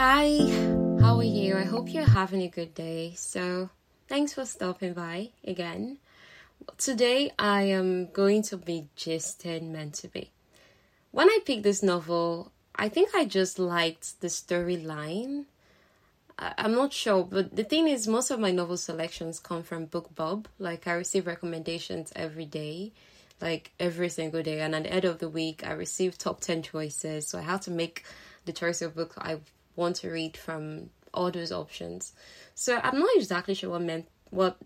Hi, how are you? I hope you're having a good day. So, thanks for stopping by again. Today, I am going to be gisting meant to be. When I picked this novel, I think I just liked the storyline. I'm not sure, but the thing is, most of my novel selections come from BookBub. Like, I receive recommendations every day, like every single day. And at the end of the week, I receive top 10 choices. So I have to make the choice of book I want to read from all those options. So I'm not exactly sure what meant, what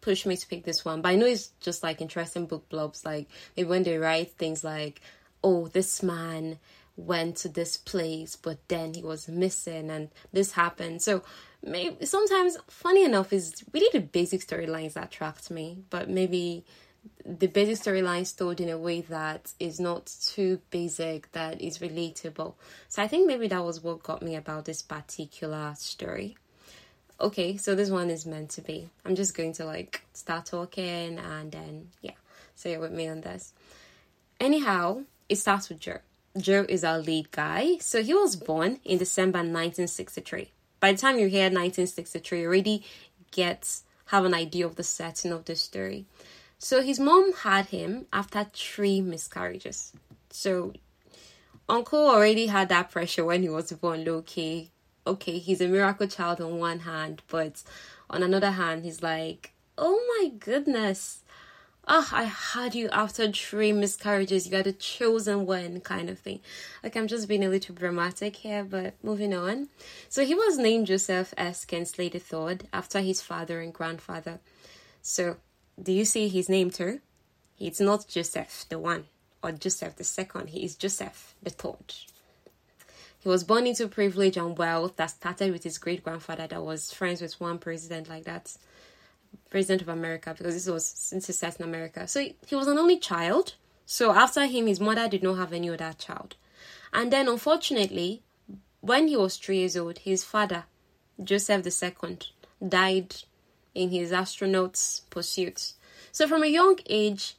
pushed me to pick this one, but I know it's just like interesting book blobs. Like, maybe when they write things like, oh, this man went to this place, but then he was missing and this happened. So maybe sometimes, funny enough, is really the basic storylines that attract me, but maybe the basic storylines told in a way that is not too basic, that is relatable. So I think maybe that was what got me about this particular story. Okay, so this one is meant to be. I'm just going to like start talking and then, yeah, stay with me on this. Anyhow, it starts with Joe. Joe is our lead guy. So he was born in December 1963. By the time you hear 1963, you already get have an idea of the setting of the story. So his mom had him after three miscarriages. So uncle already had that pressure when he was born low key. Okay, he's a miracle child on one hand, but on another hand, he's like, oh my goodness, oh, I had you after three miscarriages. You got a chosen one kind of thing. Like, I'm just being a little dramatic here, but moving on. So, he was named Joseph S. Kingsley III after his father and grandfather. So, do you see his name too? It's not Joseph the one or Joseph the second, he is Joseph the third. He was born into privilege and wealth that started with his great grandfather that was friends with one president like that president of America because this was since he's set in America. So he, he was an only child. So after him, his mother did not have any other child. And then, unfortunately, when he was three years old, his father, Joseph II, died in his astronaut's pursuits. So from a young age,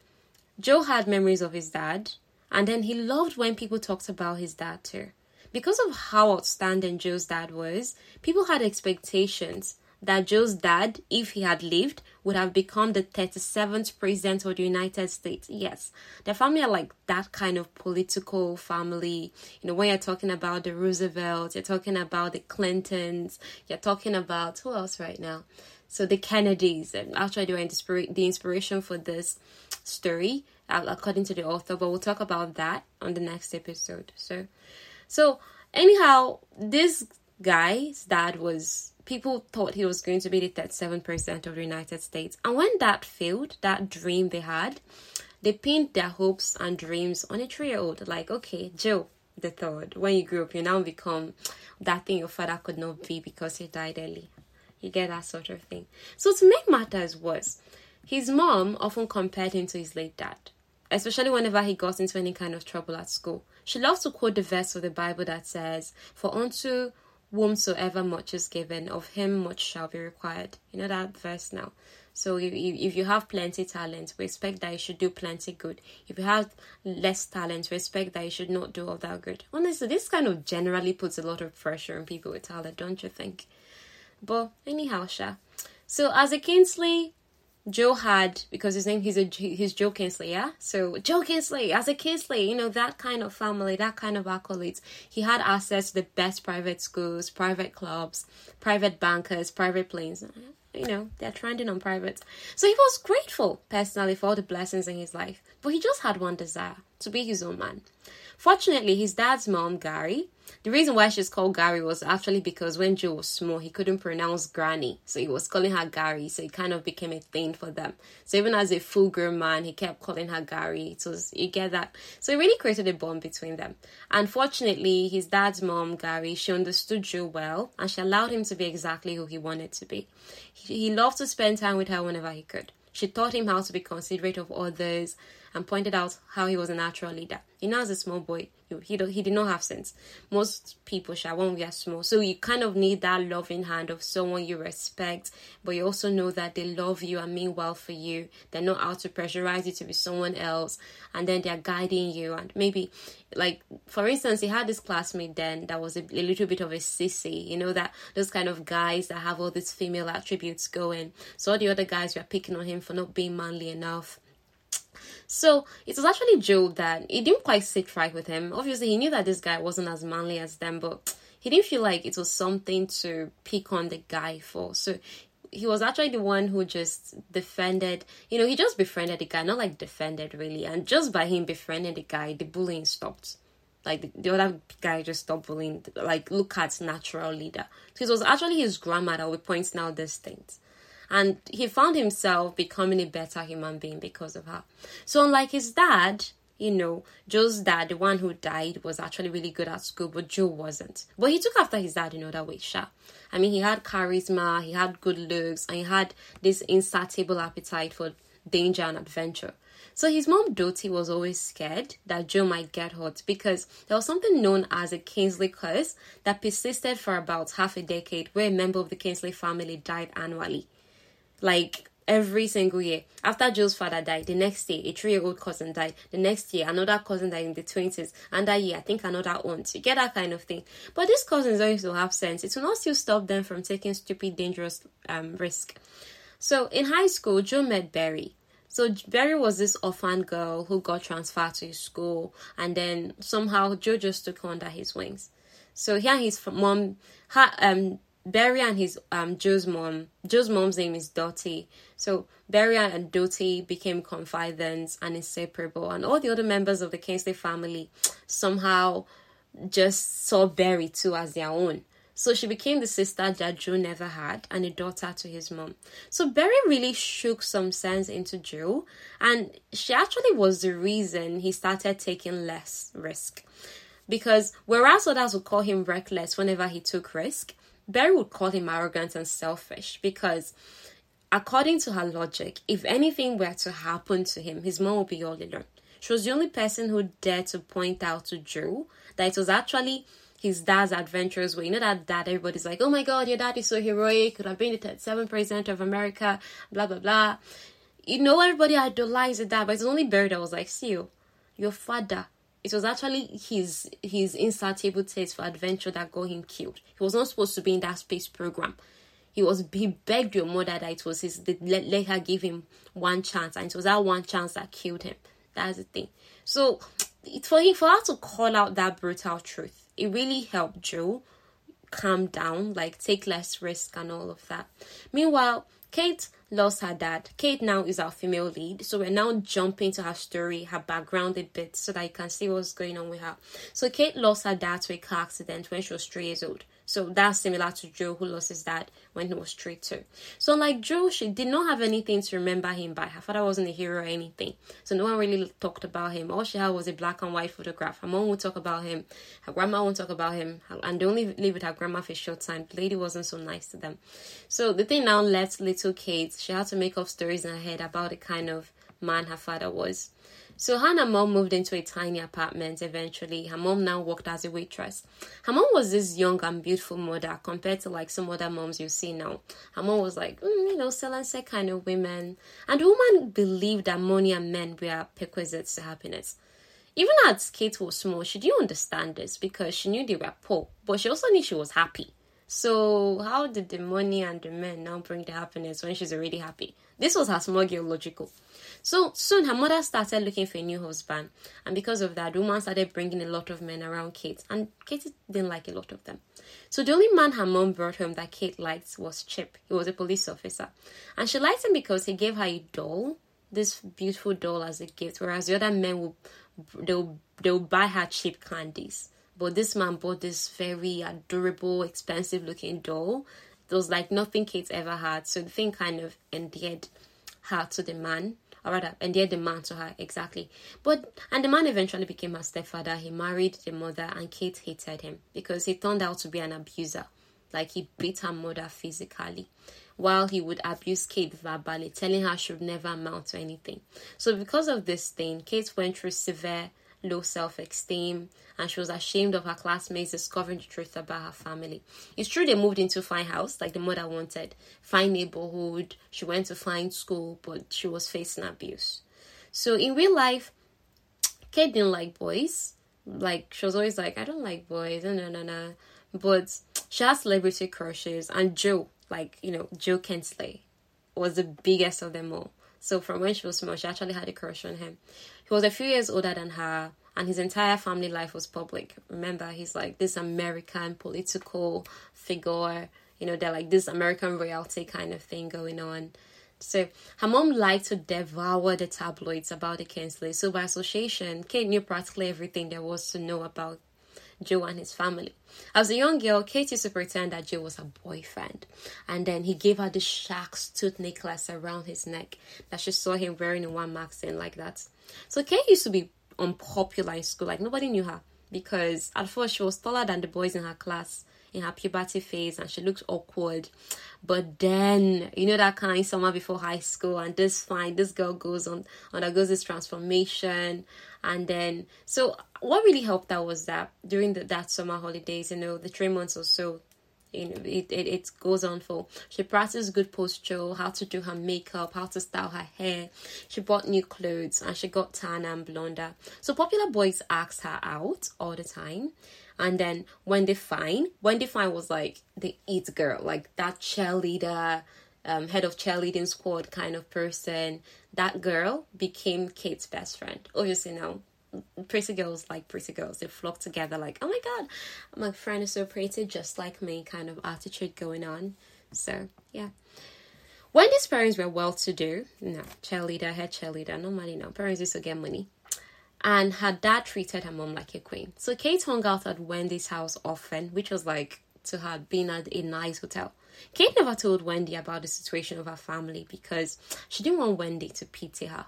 Joe had memories of his dad, and then he loved when people talked about his dad too. Because of how outstanding Joe's dad was, people had expectations that Joe's dad, if he had lived, would have become the 37th president of the United States. Yes, the family are like that kind of political family. You know, when you're talking about the Roosevelts, you're talking about the Clintons, you're talking about who else right now? So the Kennedys, and actually inspira- the inspiration for this story, uh, according to the author. But we'll talk about that on the next episode. So, so anyhow, this guy's dad was people thought he was going to be the 37% of the United States. And when that failed, that dream they had, they pinned their hopes and dreams on a three year old. Like, okay, Joe, the third, when you grow up, you now become that thing your father could not be because he died early. You get that sort of thing. So, to make matters worse, his mom often compared him to his late dad, especially whenever he got into any kind of trouble at school. She loves to quote the verse of the Bible that says, For unto whomsoever much is given, of him much shall be required. You know that verse now. So if you, if you have plenty talent, we expect that you should do plenty good. If you have less talent, we expect that you should not do all that good. Honestly, this kind of generally puts a lot of pressure on people with talent, don't you think? But anyhow, Sha. So as a Kingsley, Joe had because his name he's a he's Joe Kingsley, yeah. So Joe Kingsley, as a Kingsley, you know that kind of family, that kind of accolades. He had access to the best private schools, private clubs, private bankers, private planes. You know they're trending on private. So he was grateful personally for all the blessings in his life, but he just had one desire to be his own man. Fortunately, his dad's mom, Gary, the reason why she's called Gary was actually because when Joe was small, he couldn't pronounce granny, so he was calling her Gary, so it kind of became a thing for them. So even as a full grown man, he kept calling her Gary. It was you get that. So it really created a bond between them. Unfortunately, his dad's mom, Gary, she understood Joe well and she allowed him to be exactly who he wanted to be. He, he loved to spend time with her whenever he could. She taught him how to be considerate of others and pointed out how he was a natural leader. You know, as a small boy, he he did not have sense. Most people shall when we are small, so you kind of need that loving hand of someone you respect, but you also know that they love you and mean well for you. They're not out to pressurize you to be someone else, and then they're guiding you. And maybe, like for instance, he had this classmate then that was a, a little bit of a sissy. You know that those kind of guys that have all these female attributes going. So all the other guys were picking on him for not being manly enough so it was actually Joe that it didn't quite sit right with him. Obviously, he knew that this guy wasn't as manly as them, but he didn't feel like it was something to pick on the guy for. So he was actually the one who just defended, you know, he just befriended the guy, not like defended really. And just by him befriending the guy, the bullying stopped. Like the, the other guy just stopped bullying. Like, look at natural leader. So it was actually his grandmother who points out these things and he found himself becoming a better human being because of her. So, unlike his dad, you know, Joe's dad, the one who died, was actually really good at school, but Joe wasn't. But he took after his dad in other ways, sure. I mean, he had charisma, he had good looks, and he had this insatiable appetite for danger and adventure. So his mom Dottie was always scared that Joe might get hurt because there was something known as a Kingsley curse that persisted for about half a decade where a member of the Kingsley family died annually like every single year. After Joe's father died, the next day a three year old cousin died. The next year another cousin died in the twenties. And that year I think another aunt. You get that kind of thing. But these cousins always will have sense. It will not still stop them from taking stupid, dangerous um, risk. So in high school, Joe met Barry. So Barry was this orphan girl who got transferred to his school, and then somehow Joe just took her under his wings. So here his mom, her, um, Barry and his um Joe's mom. Joe's mom's name is Dottie. So Barry and Dottie became confidants and inseparable, and all the other members of the Kingsley family somehow just saw Barry too as their own. So she became the sister that Joe never had and a daughter to his mom. So Barry really shook some sense into Joe, and she actually was the reason he started taking less risk. Because whereas others would call him reckless whenever he took risk, Barry would call him arrogant and selfish because, according to her logic, if anything were to happen to him, his mom would be all alone. She was the only person who dared to point out to Joe that it was actually his dad's adventures where you know that dad everybody's like oh my god your dad is so heroic could have been the 37th president of america blah blah blah you know everybody idolized the dad but it's only Barry that was like see you your father it was actually his his insatiable taste for adventure that got him killed. He was not supposed to be in that space program. He was he begged your mother that it was his let, let her give him one chance, and it was that one chance that killed him. That's the thing. So it's for him for her to call out that brutal truth, it really helped Joe calm down, like take less risk and all of that. Meanwhile, Kate lost her dad. Kate now is our female lead, so we're now jumping to her story, her background a bit, so that you can see what's going on with her. So Kate lost her dad to a car accident when she was three years old. So that's similar to Joe, who lost his dad when he was three too. So unlike Joe, she did not have anything to remember him by. Her father wasn't a hero or anything, so no one really talked about him. All she had was a black and white photograph. Her mom would talk about him, her grandma would talk about him, and they only live with her grandma for a short time. The lady wasn't so nice to them. So the thing now left little Kate. She had to make up stories in her head about the kind of man her father was. So her and her mom moved into a tiny apartment eventually. Her mom now worked as a waitress. Her mom was this young and beautiful mother compared to like some other moms you see now. Her mom was like, mm, you know, Selense kind of women. And the woman believed that money and men were prerequisites to happiness. Even as Kate was small, she didn't understand this because she knew they were poor, but she also knew she was happy. So how did the money and the men now bring the happiness when she's already happy? This was her small girl logical. So soon her mother started looking for a new husband, and because of that, the woman started bringing a lot of men around Kate, and Kate didn't like a lot of them. So the only man her mom brought home that Kate liked was Chip. He was a police officer, and she liked him because he gave her a doll, this beautiful doll as a gift, whereas the other men would they'll they'll buy her cheap candies. But this man bought this very adorable, expensive looking doll. It was like nothing Kate ever had. So the thing kind of endeared her to the man or rather endeared the man to her exactly. But and the man eventually became her stepfather. He married the mother and kate hated him because he turned out to be an abuser. Like he beat her mother physically while he would abuse Kate verbally, telling her she would never amount to anything. So, because of this thing, Kate went through severe low self esteem and she was ashamed of her classmates discovering the truth about her family. It's true they moved into fine house, like the mother wanted, fine neighborhood. She went to fine school, but she was facing abuse. So in real life, Kate didn't like boys. Like she was always like, I don't like boys, no no no no. But she has celebrity crushes, and Joe, like you know, Joe Kingsley, was the biggest of them all. So from when she was small, she actually had a crush on him. He was a few years older than her, and his entire family life was public. Remember, he's like this American political figure. You know, they're like this American royalty kind of thing going on. So her mom liked to devour the tabloids about the Kingsley. So by association, Kate knew practically everything there was to know about Joe and his family. As a young girl, Kate used to pretend that Joe was her boyfriend. And then he gave her the shark's tooth necklace around his neck that she saw him wearing in one magazine like that. So Kate used to be unpopular in school. Like nobody knew her because at first she was taller than the boys in her class in her puberty phase and she looked awkward. But then, you know, that kind summer before high school, and this fine, this girl goes on, undergoes this transformation. And then, so what really helped her was that during the, that summer holidays, you know, the three months or so, you know, it, it, it goes on for she practiced good posture, how to do her makeup, how to style her hair. She bought new clothes and she got tan and blonder. So popular boys asked her out all the time. And then Wendy Fine, Wendy Fine was like the it girl, like that cheerleader, um, head of cheerleading squad kind of person. That girl became Kate's best friend. Obviously now pretty girls like pretty girls. They flock together like, oh my god, my friend is so pretty, just like me kind of attitude going on. So yeah. Wendy's parents were well to do, no, cheerleader, head cheerleader, no money no. Parents used to get money and her dad treated her mom like a queen. So Kate hung out at Wendy's house often, which was like to her being at a nice hotel. Kate never told Wendy about the situation of her family because she didn't want Wendy to pity her.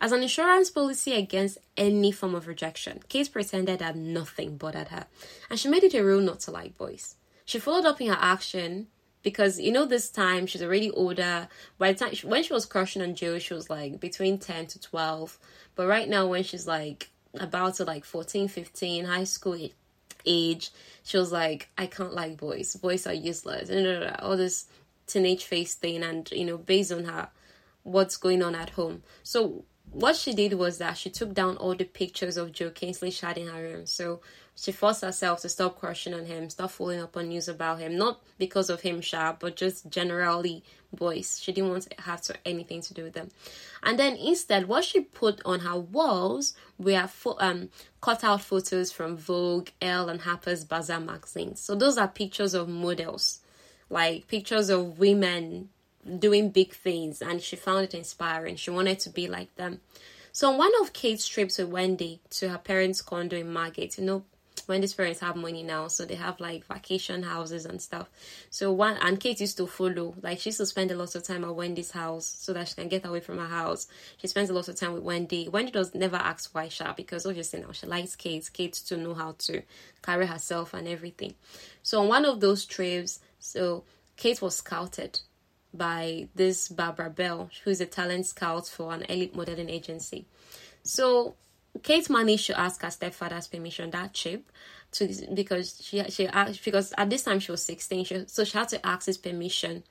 As an insurance policy against any form of rejection, Kate pretended that nothing bothered her, and she made it a rule not to like boys. She followed up in her action because you know this time she's already older. By the time when she was crushing on Joe, she was like between ten to twelve. But right now, when she's like about to like 14, 15, high school age, she was like, I can't like boys. Boys are useless. And all this teenage face thing, and you know, based on her what's going on at home. So what she did was that she took down all the pictures of Joe Kingsley shot in her room. So she forced herself to stop crushing on him, stop following up on news about him, not because of him, sharp, but just generally boys. She didn't want to have to, anything to do with them. And then instead, what she put on her walls were fo- um, cut out photos from Vogue, Elle, and Harper's Bazaar magazines. So those are pictures of models, like pictures of women doing big things, and she found it inspiring. She wanted to be like them. So on one of Kate's trips with Wendy to her parents' condo in Margate, you know, Wendy's parents have money now, so they have like vacation houses and stuff. So one and Kate used to follow, like she used to spend a lot of time at Wendy's house so that she can get away from her house. She spends a lot of time with Wendy. Wendy does never ask why she because obviously now she likes Kate. Kate to know how to carry herself and everything. So on one of those trips, so Kate was scouted by this Barbara Bell, who's a talent scout for an elite modeling agency. So Kate managed to ask her stepfather's permission that trip to because she she asked because at this time she was 16 she, so she had to ask his permission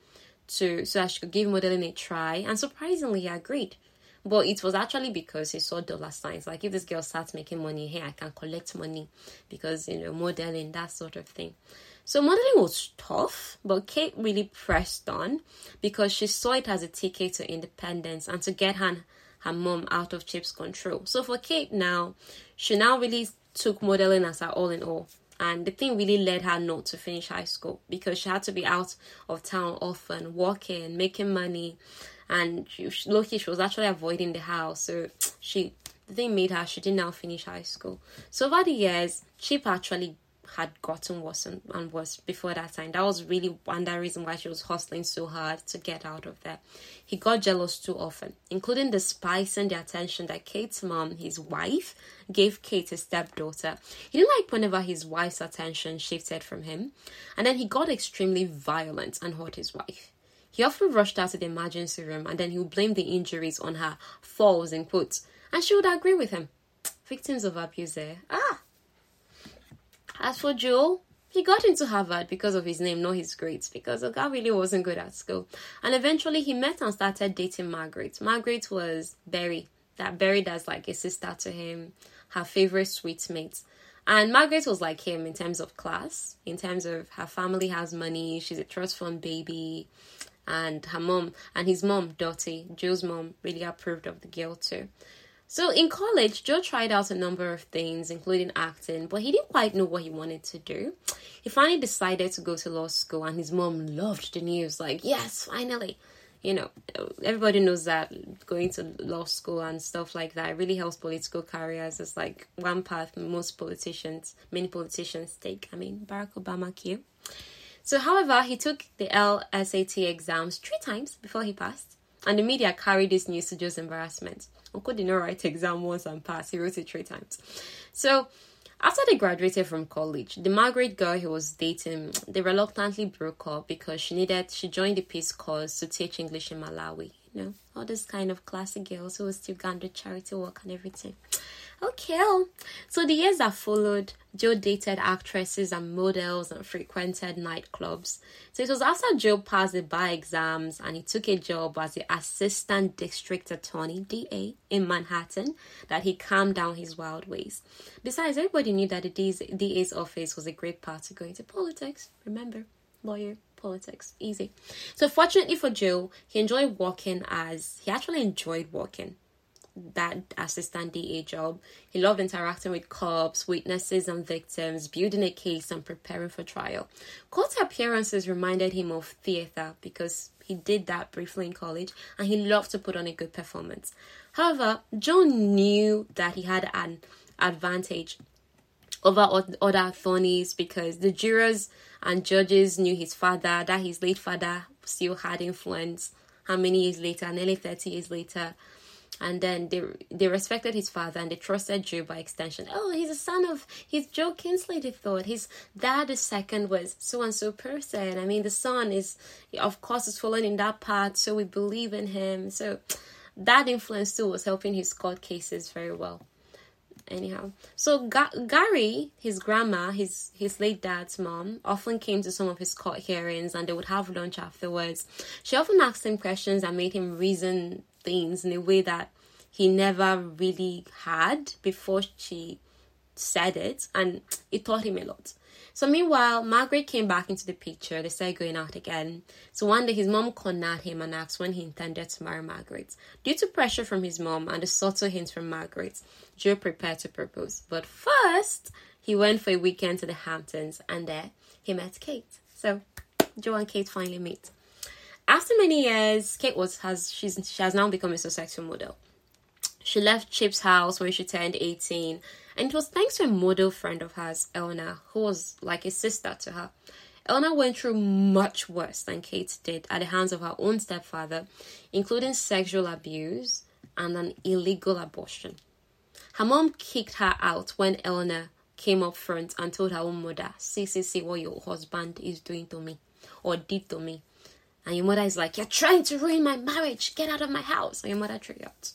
to so that she could give modeling a try and surprisingly he agreed but it was actually because he saw dollar signs like if this girl starts making money here i can collect money because you know modeling that sort of thing so modeling was tough but kate really pressed on because she saw it as a ticket to independence and to get her her mom out of Chip's control. So for Kate now, she now really took modeling as her all in all. And the thing really led her not to finish high school because she had to be out of town often, working, making money. And she, lucky she was actually avoiding the house. So she, the thing made her, she didn't now finish high school. So over the years, Chip actually had gotten worse and, and worse before that time. That was really one the reason why she was hustling so hard to get out of there. He got jealous too often, including the spice and the attention that Kate's mom, his wife, gave Kate, his stepdaughter. He didn't like whenever his wife's attention shifted from him, and then he got extremely violent and hurt his wife. He often rushed out to the emergency room and then he would blame the injuries on her falls in quotes. And she would agree with him. Victims of abuse there. Ah! As for Joel, he got into Harvard because of his name, not his grades, because guy really wasn't good at school. And eventually he met and started dating Margaret. Margaret was Berry, that Berry that's like a sister to him, her favorite sweet mate. And Margaret was like him in terms of class, in terms of her family has money, she's a trust fund baby, and her mom and his mom, Dottie, Joe's mom, really approved of the girl too. So in college, Joe tried out a number of things, including acting, but he didn't quite know what he wanted to do. He finally decided to go to law school, and his mom loved the news. Like, yes, finally. You know, everybody knows that going to law school and stuff like that really helps political careers. It's like one path most politicians, many politicians take. I mean, Barack Obama, Q. So, however, he took the LSAT exams three times before he passed, and the media carried this news to Joe's embarrassment. Uncle did not write exam once and pass, he wrote it three times. So, after they graduated from college, the Margaret girl he was dating, they reluctantly broke up because she needed she joined the Peace Corps to teach English in Malawi. You know, all this kind of classy girls who will still go to charity work and everything. Okay. Oh. So the years that followed, Joe dated actresses and models and frequented nightclubs. So it was after Joe passed the bar exams and he took a job as the assistant district attorney DA in Manhattan that he calmed down his wild ways. Besides, everybody knew that the DA's office was a great path to go into politics. Remember, lawyer, politics, easy. So fortunately for Joe, he enjoyed working as he actually enjoyed working that assistant DA job. He loved interacting with cops, witnesses, and victims, building a case and preparing for trial. Court appearances reminded him of theatre because he did that briefly in college and he loved to put on a good performance. However, Joe knew that he had an advantage over other attorneys because the jurors and judges knew his father, that his late father still had influence. How many years later, nearly 30 years later, and then they they respected his father and they trusted Joe by extension. Oh, he's a son of he's Joe Kingsley. They thought his dad, the second, was so and so person. I mean, the son is of course is following in that path, so we believe in him. So that influence too was helping his court cases very well. Anyhow, so Ga- Gary, his grandma, his his late dad's mom, often came to some of his court hearings, and they would have lunch afterwards. She often asked him questions and made him reason things in a way that he never really had before she said it, and it taught him a lot. So meanwhile, Margaret came back into the picture. They started going out again. So one day, his mom cornered him and asked when he intended to marry Margaret. Due to pressure from his mom and the subtle hints from Margaret, Joe prepared to propose. But first, he went for a weekend to the Hamptons, and there he met Kate. So Joe and Kate finally meet. After many years, Kate was has she's she has now become a successful model. She left Chip's house when she turned 18, and it was thanks to a model friend of hers, Eleanor, who was like a sister to her. Eleanor went through much worse than Kate did at the hands of her own stepfather, including sexual abuse and an illegal abortion. Her mom kicked her out when Eleanor came up front and told her own mother, See, see, see what your husband is doing to me or did to me. And your mother is like, You're trying to ruin my marriage. Get out of my house. And your mother threw out.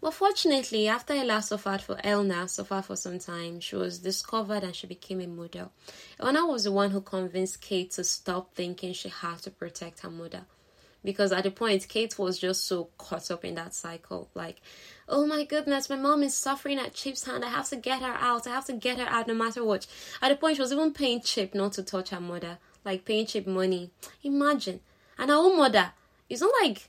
But fortunately, after Ella suffered for Elna, suffered for some time, she was discovered and she became a model. Elna was the one who convinced Kate to stop thinking she had to protect her mother. Because at the point, Kate was just so caught up in that cycle. Like, oh my goodness, my mom is suffering at Chip's hand. I have to get her out. I have to get her out no matter what. At the point, she was even paying Chip not to touch her mother. Like, paying Chip money. Imagine and her own mother, it's not like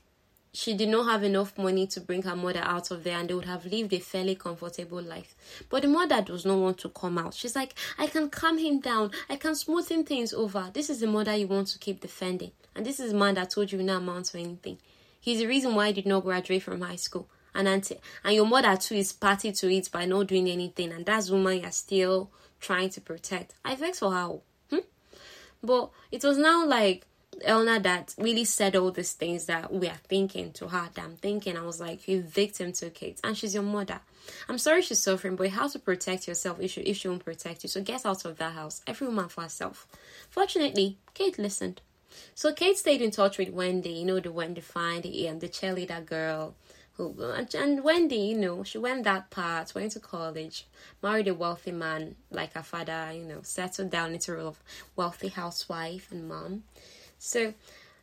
she did not have enough money to bring her mother out of there and they would have lived a fairly comfortable life. But the mother does not want to come out. She's like, I can calm him down. I can smoothen things over. This is the mother you want to keep defending. And this is the man that told you not amount to anything. He's the reason why you did not graduate from high school. And auntie, and your mother too is party to it by not doing anything. And that's woman you're still trying to protect. I vex for her. Hmm? But it was now like Elna that really said all these things that we are thinking to her that I'm thinking. I was like, you victim to Kate, and she's your mother. I'm sorry she's suffering, but how to protect yourself if she, if she won't protect you. So get out of that house. Every woman for herself. Fortunately, Kate listened. So Kate stayed in touch with Wendy, you know, the Wendy Fine, the, um, the cheerleader girl. Who, and Wendy, you know, she went that path, went to college, married a wealthy man like her father, you know, settled down into a wealthy housewife and mom. So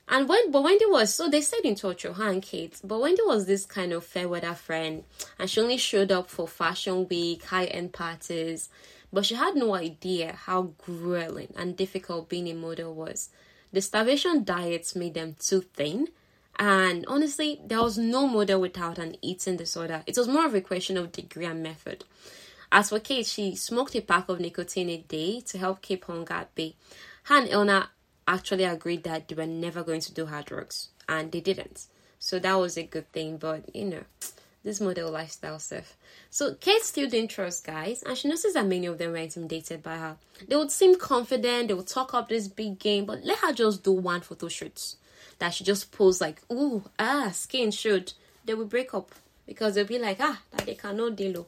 and when but when Wendy was so they stayed in with her and Kate, but when Wendy was this kind of fair weather friend and she only showed up for fashion week, high end parties, but she had no idea how grueling and difficult being a model was. The starvation diets made them too thin. And honestly, there was no model without an eating disorder. It was more of a question of degree and method. As for Kate, she smoked a pack of nicotine a day to help keep hunger at bay. Her and Elna actually agreed that they were never going to do hard drugs, and they didn't. So that was a good thing, but you know, this model lifestyle stuff. So Kate still didn't trust guys, and she noticed that many of them were intimidated by her. They would seem confident, they would talk up this big game, but let her just do one photo shoot. That she just pose like, ooh, ah, skin shoot. They will break up because they'll be like, ah, that they cannot deal.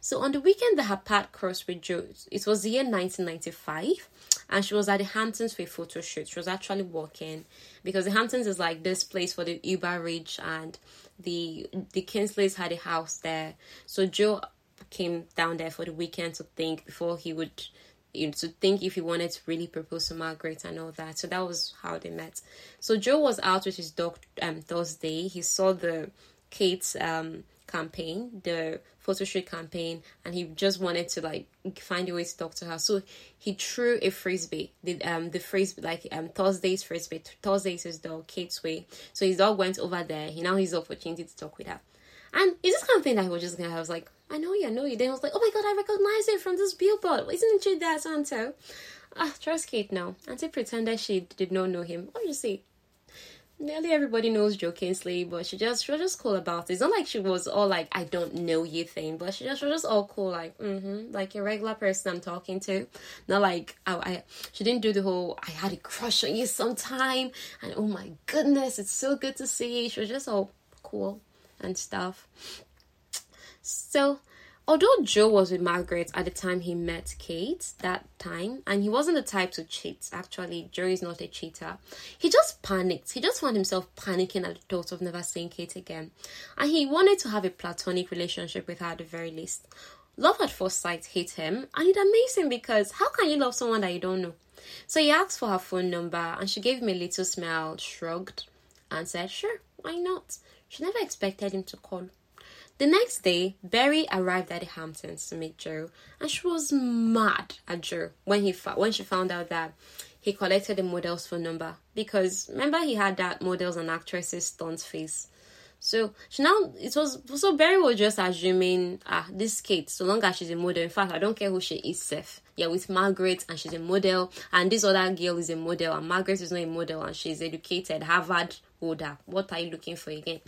So on the weekend that her path crossed with Joe, it was the year 1995, and she was at the Hamptons for a photo shoot. She was actually walking because the Hamptons is like this place for the uber rich, and the the Kingsleys had a house there. So Joe came down there for the weekend to think before he would you know, to think if he wanted to really propose to Margaret and all that. So that was how they met. So Joe was out with his dog um Thursday. He saw the Kate's um campaign, the photo shoot campaign, and he just wanted to like find a way to talk to her. So he threw a frisbee, the um the frisbee like um Thursday's frisbee. Thursday's his dog Kate's way. So his dog went over there. He now the opportunity to talk with her. And it's this kind of thing that he was just gonna. I was like, I know you, I know you. Then I was like, oh my god, I recognize it from this billboard. Isn't it that Santo? Ah, trust Kate now. Auntie pretended she did not know him. Say? Nearly everybody knows Joe Kingsley, but she just she was just cool about it. It's not like she was all like I don't know you thing, but she just she was just all cool, like mm-hmm, like a regular person I'm talking to. Not like I, I she didn't do the whole I had a crush on you sometime and oh my goodness, it's so good to see. She was just all cool and stuff. So Although Joe was with Margaret at the time he met Kate, that time, and he wasn't the type to cheat, actually, Joe is not a cheater, he just panicked. He just found himself panicking at the thought of never seeing Kate again. And he wanted to have a platonic relationship with her at the very least. Love at first sight hit him, and it amazed him because how can you love someone that you don't know? So he asked for her phone number, and she gave him a little smile, shrugged, and said, Sure, why not? She never expected him to call. The next day, Barry arrived at the Hamptons to meet Joe, and she was mad at Joe when he fa- when she found out that he collected the model's phone number because remember he had that models and actresses stunt face. So she now it was so Barry was just assuming ah this Kate so long as she's a model. In fact, I don't care who she is. Seth. Yeah, with Margaret and she's a model, and this other girl is a model, and Margaret is not a model, and she's educated, Harvard holder. What are you looking for again?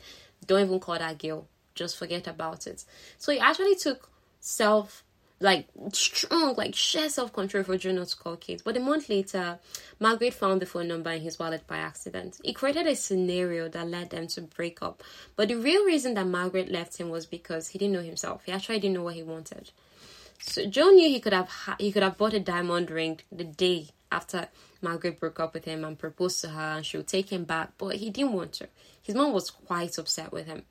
Don't even call that girl just forget about it. So he actually took self like strong, like sheer self control for Juno to call Kate. But a month later, Margaret found the phone number in his wallet by accident. It created a scenario that led them to break up. But the real reason that Margaret left him was because he didn't know himself. He actually didn't know what he wanted. So Joe knew he could have ha- he could have bought a diamond ring the day after Margaret broke up with him and proposed to her, and she would take him back. But he didn't want to. His mom was quite upset with him.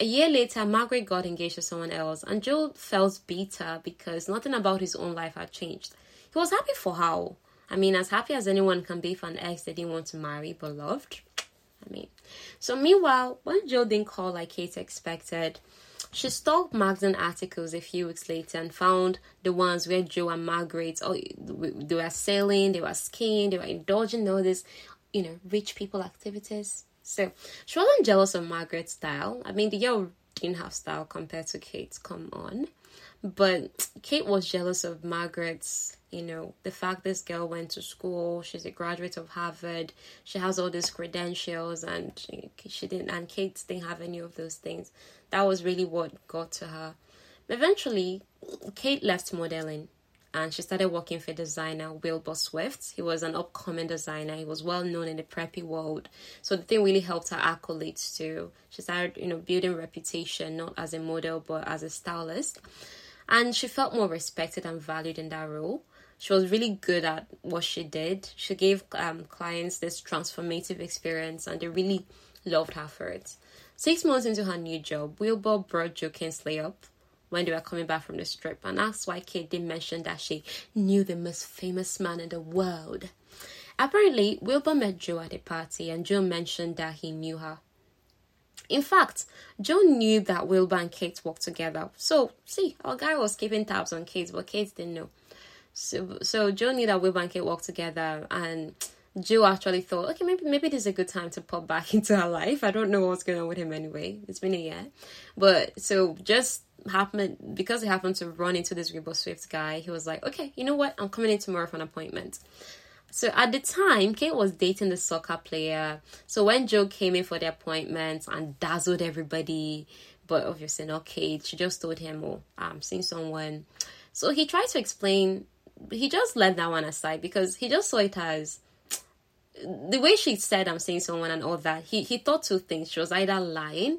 A year later, Margaret got engaged to someone else, and Joe felt bitter because nothing about his own life had changed. He was happy for her. I mean, as happy as anyone can be for an ex they didn't want to marry but loved. I mean, so meanwhile, when Joe didn't call like Kate expected, she stalked magazine articles a few weeks later and found the ones where Joe and Margaret, oh, they were sailing, they were skiing, they were indulging in all this, you know, rich people activities. So she wasn't jealous of Margaret's style. I mean, the girl didn't have style compared to Kate's. Come on. But Kate was jealous of Margaret's, you know, the fact this girl went to school, she's a graduate of Harvard, she has all these credentials, and she didn't, and Kate didn't have any of those things. That was really what got to her. Eventually, Kate left modeling and she started working for designer Wilbur Swift. He was an upcoming designer. He was well known in the preppy world. So the thing really helped her accolades too. She started, you know, building reputation not as a model but as a stylist. And she felt more respected and valued in that role. she was really good at what she did. She gave um, clients this transformative experience, and they really loved her for it. Six months into her new job, Wilbur brought Joe Kingsley up when they were coming back from the strip and asked why Kate didn't mention that she knew the most famous man in the world. Apparently, Wilbur met Joe at a party and Joe mentioned that he knew her. In fact, Joe knew that Wilbur and Kate worked together. So, see, our guy was keeping tabs on Kate, but Kate didn't know. So, so Joe knew that Wilbur and Kate worked together, and Joe actually thought, okay, maybe maybe this is a good time to pop back into her life. I don't know what's going on with him anyway. It's been a year, but so just happened because he happened to run into this Wilbur Swift guy. He was like, okay, you know what? I'm coming in tomorrow for an appointment. So at the time, Kate was dating the soccer player. So when Joe came in for the appointment and dazzled everybody, but obviously not Kate, she just told him, "Oh, I'm seeing someone." So he tried to explain. He just let that one aside because he just saw it as the way she said, "I'm seeing someone" and all that. He he thought two things. She was either lying,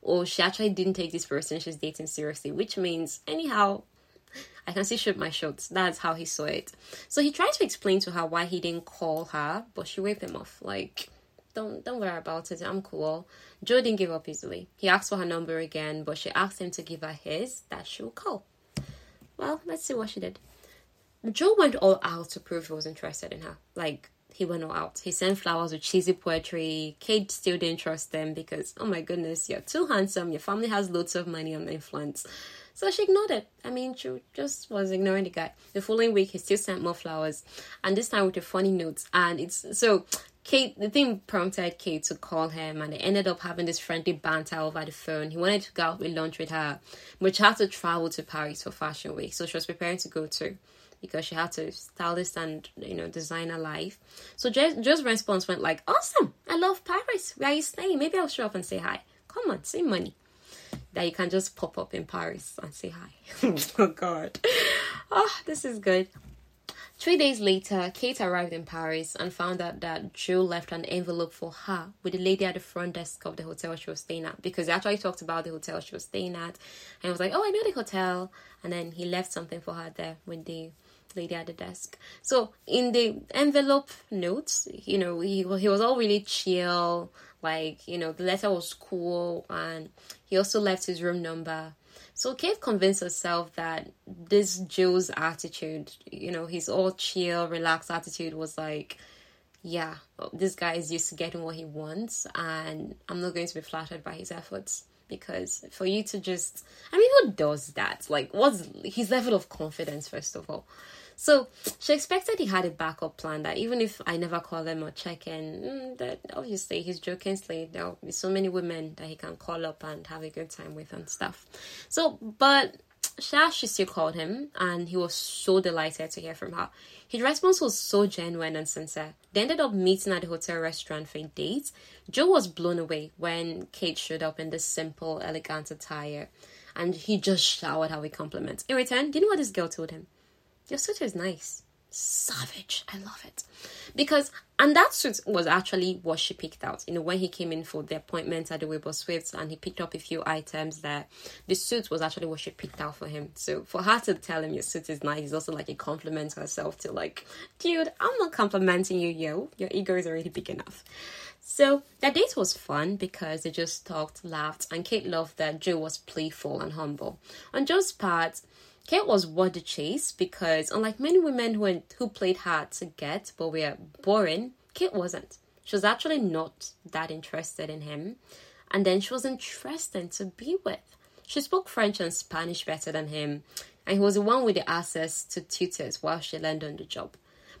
or she actually didn't take this person she's dating seriously. Which means, anyhow, I can see shoot my shots. That's how he saw it. So he tried to explain to her why he didn't call her, but she waved him off. Like, don't don't worry about it. I'm cool. Joe didn't give up easily. He asked for her number again, but she asked him to give her his that she would call. Well, let's see what she did. Joe went all out to prove he was interested in her. Like he went all out. He sent flowers with cheesy poetry. Kate still didn't trust them because, oh my goodness, you're too handsome. Your family has loads of money and influence. So she ignored it. I mean, she just was ignoring the guy. The following week, he still sent more flowers, and this time with a funny note. And it's so Kate, the thing prompted Kate to call him, and they ended up having this friendly banter over the phone. He wanted to go out with lunch with her, but she had to travel to Paris for Fashion Week, so she was preparing to go too because she had to stylist and you know designer life. So Joe's response went like, "Awesome! I love Paris. Where are you staying? Maybe I'll show up and say hi. Come on, save money." that you can just pop up in Paris and say hi. oh God. Oh, this is good. Three days later, Kate arrived in Paris and found out that Joe left an envelope for her with the lady at the front desk of the hotel she was staying at because they actually talked about the hotel she was staying at and I was like, Oh, I know the hotel. And then he left something for her there with the lady at the desk. So in the envelope notes, you know, he, he was all really chill like, you know, the letter was cool and he also left his room number. So Kate convinced herself that this Joe's attitude, you know, his all chill, relaxed attitude was like, yeah, this guy is used to getting what he wants and I'm not going to be flattered by his efforts because for you to just I mean who does that? Like what's his level of confidence first of all? So she expected he had a backup plan that even if I never call them or check in, mm, that obviously he's jokingly There'll be so many women that he can call up and have a good time with and stuff. So, but she still called him and he was so delighted to hear from her. His response was so genuine and sincere. They ended up meeting at the hotel restaurant for a date. Joe was blown away when Kate showed up in this simple, elegant attire and he just showered her with compliments. In return, do you know what this girl told him? Your suit is nice. Savage. I love it. Because, and that suit was actually what she picked out. You know, when he came in for the appointment at the Wilbur Swifts and he picked up a few items there, the suit was actually what she picked out for him. So for her to tell him your suit is nice is also like a compliment to herself to like, dude, I'm not complimenting you, yo. Your ego is already big enough. So that date was fun because they just talked, laughed, and Kate loved that Joe was playful and humble. On Joe's part, Kate was worth the chase because, unlike many women who, who played hard to get but were boring, Kate wasn't. She was actually not that interested in him, and then she was interesting to be with. She spoke French and Spanish better than him, and he was the one with the access to tutors while she learned on the job.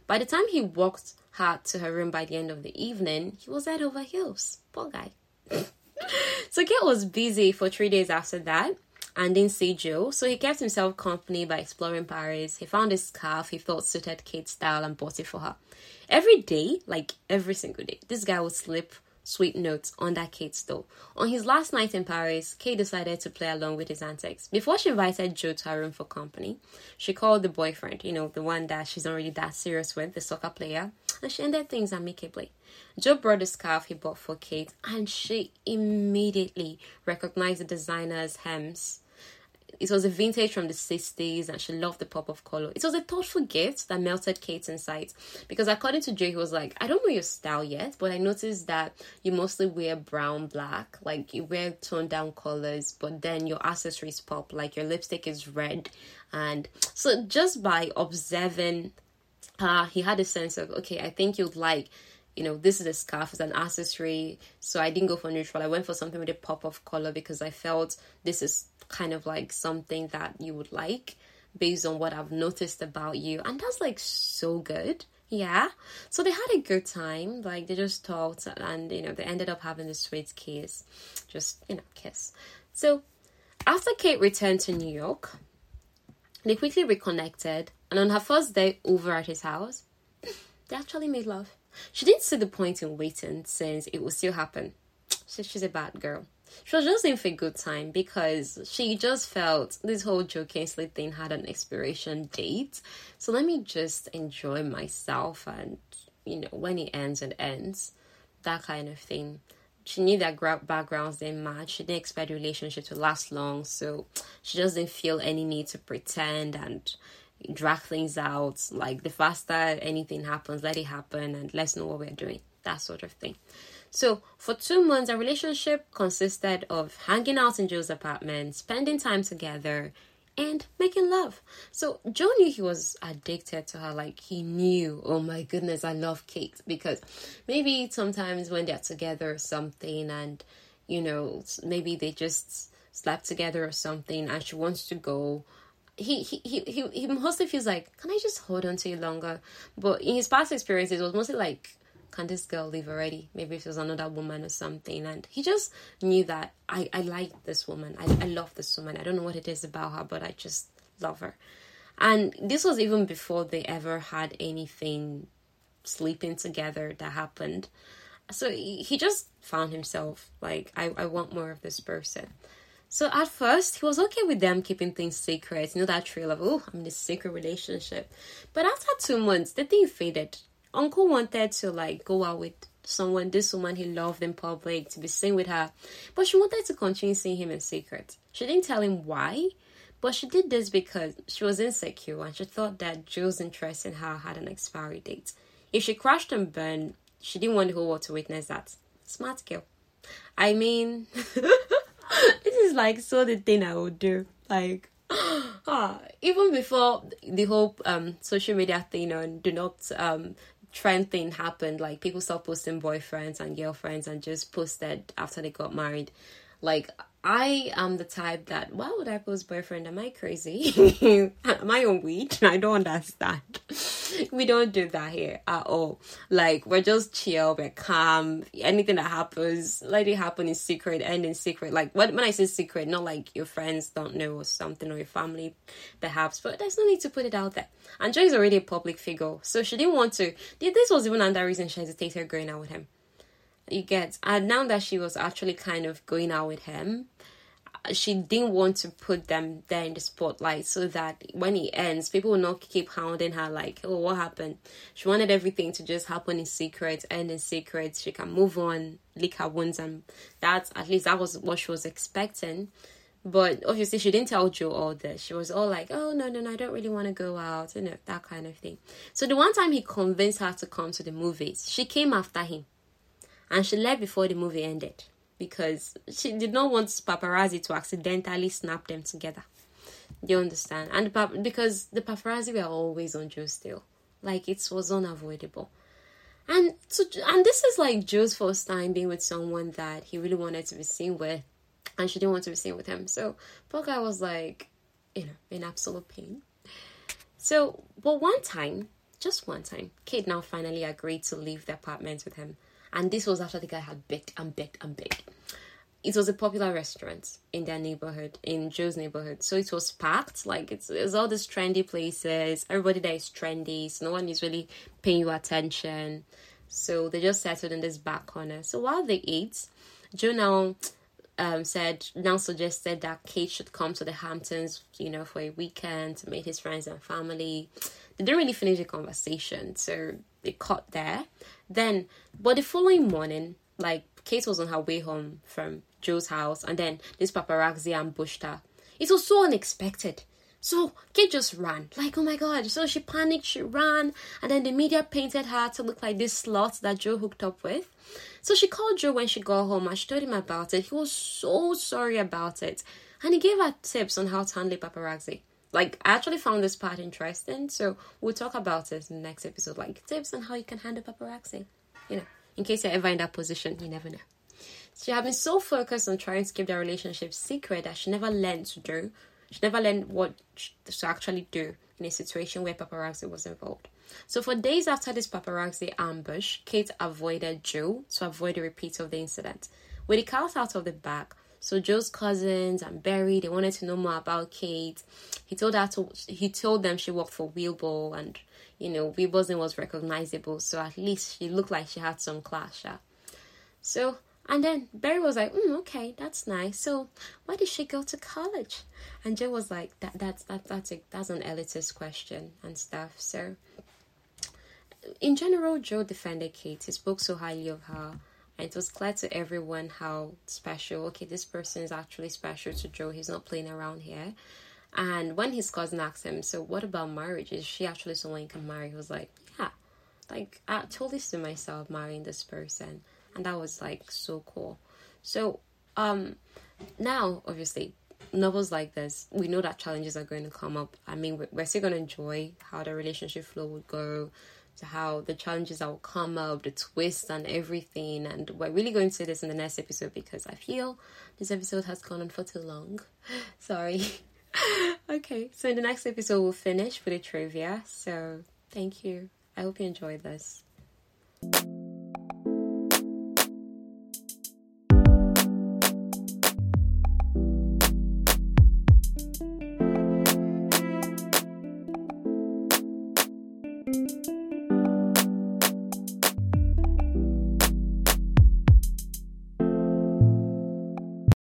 By the time he walked her to her room by the end of the evening, he was head over heels. Poor guy. so Kate was busy for three days after that, and didn't see Joe, so he kept himself company by exploring Paris. He found a scarf he thought suited Kate's style and bought it for her. Every day, like every single day, this guy would slip sweet notes under Kate's door. On his last night in Paris, Kate decided to play along with his antics. Before she invited Joe to her room for company, she called the boyfriend, you know, the one that she's not really that serious with, the soccer player, and she ended things amicably. Joe brought the scarf he bought for Kate, and she immediately recognized the designer's hems it was a vintage from the 60s and she loved the pop of color. It was a thoughtful gift that melted Kate's insight because according to Jay, he was like, I don't know your style yet, but I noticed that you mostly wear brown, black, like you wear toned down colors, but then your accessories pop, like your lipstick is red. And so just by observing uh, he had a sense of, okay, I think you'd like you know, this is a scarf, it's an accessory. So I didn't go for neutral. I went for something with a pop of color because I felt this is kind of like something that you would like based on what I've noticed about you. And that's like so good. Yeah. So they had a good time. Like they just talked and you know, they ended up having this sweet kiss. Just, you know, kiss. So after Kate returned to New York, they quickly reconnected and on her first day over at his house, they actually made love. She didn't see the point in waiting since it would still happen. So she's a bad girl she was just in for a good time because she just felt this whole Joe Kingsley thing had an expiration date. So let me just enjoy myself and, you know, when it ends, it ends. That kind of thing. She knew that backgrounds didn't match. She didn't expect the relationship to last long. So she just didn't feel any need to pretend and drag things out. Like the faster anything happens, let it happen and let's know what we're doing. That sort of thing. So, for two months, our relationship consisted of hanging out in Joe's apartment, spending time together, and making love. So, Joe knew he was addicted to her. Like, he knew, oh my goodness, I love Kate. Because maybe sometimes when they're together or something, and you know, maybe they just slept together or something, and she wants to go he, he he he mostly feels like can i just hold on to you longer but in his past experiences it was mostly like can this girl leave already? Maybe if it was another woman or something. And he just knew that I, I like this woman. I, I love this woman. I don't know what it is about her, but I just love her. And this was even before they ever had anything sleeping together that happened. So he, he just found himself like, I, I want more of this person. So at first, he was okay with them keeping things secret. You know, that trail of, oh, I'm in a secret relationship. But after two months, the thing faded uncle wanted to like go out with someone, this woman he loved in public, to be seen with her, but she wanted to continue seeing him in secret. She didn't tell him why, but she did this because she was insecure and she thought that Joe's interest in her had an expiry date. If she crashed and burned, she didn't want the whole world to witness that. Smart girl. I mean, this is like so the thing I would do. Like, ah, even before the whole um social media thing on do not um trend thing happened. Like people stopped posting boyfriends and girlfriends and just posted after they got married. Like I am the type that why would I post boyfriend? Am I crazy? am I on weed? I don't understand. we don't do that here at all. Like we're just chill, we're calm. Anything that happens, let it happen in secret, end in secret. Like when when I say secret, not like your friends don't know or something or your family perhaps, but there's no need to put it out there. And Joe is already a public figure, so she didn't want to. This was even another reason she hesitated going out with him you get and now that she was actually kind of going out with him she didn't want to put them there in the spotlight so that when it ends people will not keep hounding her like oh what happened she wanted everything to just happen in secret end in secret she can move on lick her wounds and that's at least that was what she was expecting but obviously she didn't tell Joe all this. She was all like, "Oh no, no, no, I don't really want to go out," you know, that kind of thing. So the one time he convinced her to come to the movies, she came after him and she left before the movie ended because she did not want paparazzi to accidentally snap them together. You understand? And the because the paparazzi were always on Joe still, like it was unavoidable. And so, and this is like Joe's first time being with someone that he really wanted to be seen with, and she didn't want to be seen with him. So poor guy was like, you know, in absolute pain. So, but one time, just one time, Kate now finally agreed to leave the apartment with him and this was after the guy had begged and begged and begged. It was a popular restaurant in their neighborhood, in Joe's neighborhood. So it was packed. Like it's, it's all these trendy places. Everybody there is trendy. So no one is really paying you attention. So they just settled in this back corner. So while they ate, Joe now um, said now suggested that Kate should come to the Hamptons, you know, for a weekend to meet his friends and family. They didn't really finish the conversation, so it caught there. Then, but the following morning, like Kate was on her way home from Joe's house, and then this paparazzi ambushed her. It was so unexpected. So Kate just ran. Like, oh my god. So she panicked, she ran, and then the media painted her to look like this slut that Joe hooked up with. So she called Joe when she got home and she told him about it. He was so sorry about it. And he gave her tips on how to handle paparazzi. Like, I actually found this part interesting, so we'll talk about it in the next episode. Like, tips on how you can handle paparazzi. You know, in case you're ever in that position, you never know. She had been so focused on trying to keep their relationship secret that she never learned to do she never learned what to actually do in a situation where paparazzi was involved. So, for days after this paparazzi ambush, Kate avoided Joe to avoid a repeat of the incident. With the cat out of the bag, so Joe's cousins and Barry they wanted to know more about Kate. He told her to, he told them she worked for Wilbur and you know Wilbur's was recognizable, so at least she looked like she had some class. Yeah. So and then Barry was like, mm, okay, that's nice. So why did she go to college? And Joe was like, that that's that that's a, that's an elitist question and stuff. So in general, Joe defended Kate. He spoke so highly of her. And it was clear to everyone how special, okay, this person is actually special to Joe. He's not playing around here. And when his cousin asked him, so what about marriage? Is she actually someone you can marry? He was like, yeah, like I told this to myself, marrying this person and that was like so cool. So um now obviously novels like this we know that challenges are going to come up i mean we're still going to enjoy how the relationship flow would go to how the challenges that will come up the twists and everything. And we're really going to this in the next episode because i feel this episode has gone on for too long. Sorry. Okay so in the next episode we'll finish with a trivia. So thank you. I hope you enjoyed this